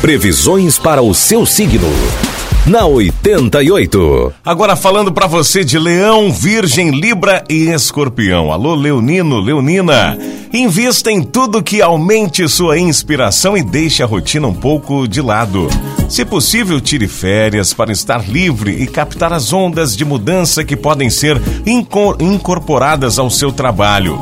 Previsões para o seu signo. Na 88. Agora falando para você de Leão, Virgem, Libra e Escorpião. Alô, Leonino, Leonina. Invista em tudo que aumente sua inspiração e deixe a rotina um pouco de lado. Se possível, tire férias para estar livre e captar as ondas de mudança que podem ser incorporadas ao seu trabalho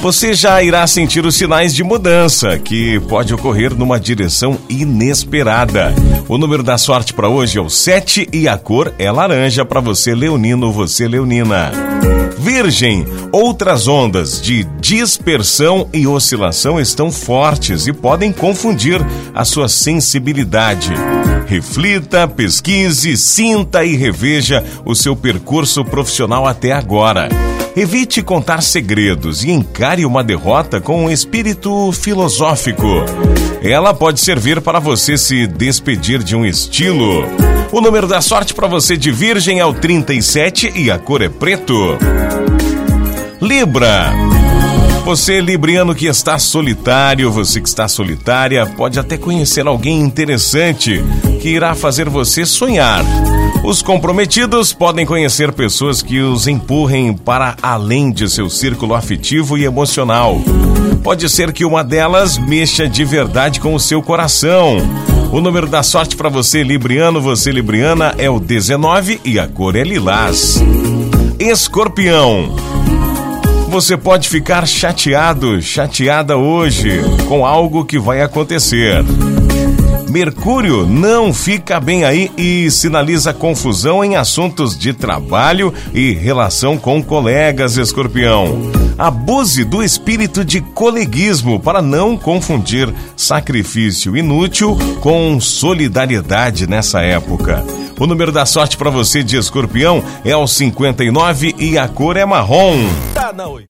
você já irá sentir os sinais de mudança que pode ocorrer numa direção inesperada. O número da sorte para hoje é o 7 e a cor é laranja para você, Leonino, você, Leonina. Virgem, outras ondas de dispersão e oscilação estão fortes e podem confundir a sua sensibilidade. Reflita, pesquise, sinta e reveja o seu percurso profissional até agora. Evite contar segredos e encare uma derrota com um espírito filosófico. Ela pode servir para você se despedir de um estilo. O número da sorte para você de Virgem é o 37 e a cor é preto. Libra. Você, Libriano, que está solitário, você que está solitária, pode até conhecer alguém interessante que irá fazer você sonhar. Os comprometidos podem conhecer pessoas que os empurrem para além de seu círculo afetivo e emocional. Pode ser que uma delas mexa de verdade com o seu coração. O número da sorte para você, Libriano, você, Libriana, é o 19 e a cor é lilás. Escorpião. Você pode ficar chateado, chateada hoje com algo que vai acontecer. Mercúrio não fica bem aí e sinaliza confusão em assuntos de trabalho e relação com colegas, escorpião. Abuse do espírito de coleguismo para não confundir sacrifício inútil com solidariedade nessa época. O número da sorte para você de escorpião é o 59 e a cor é marrom. Tá na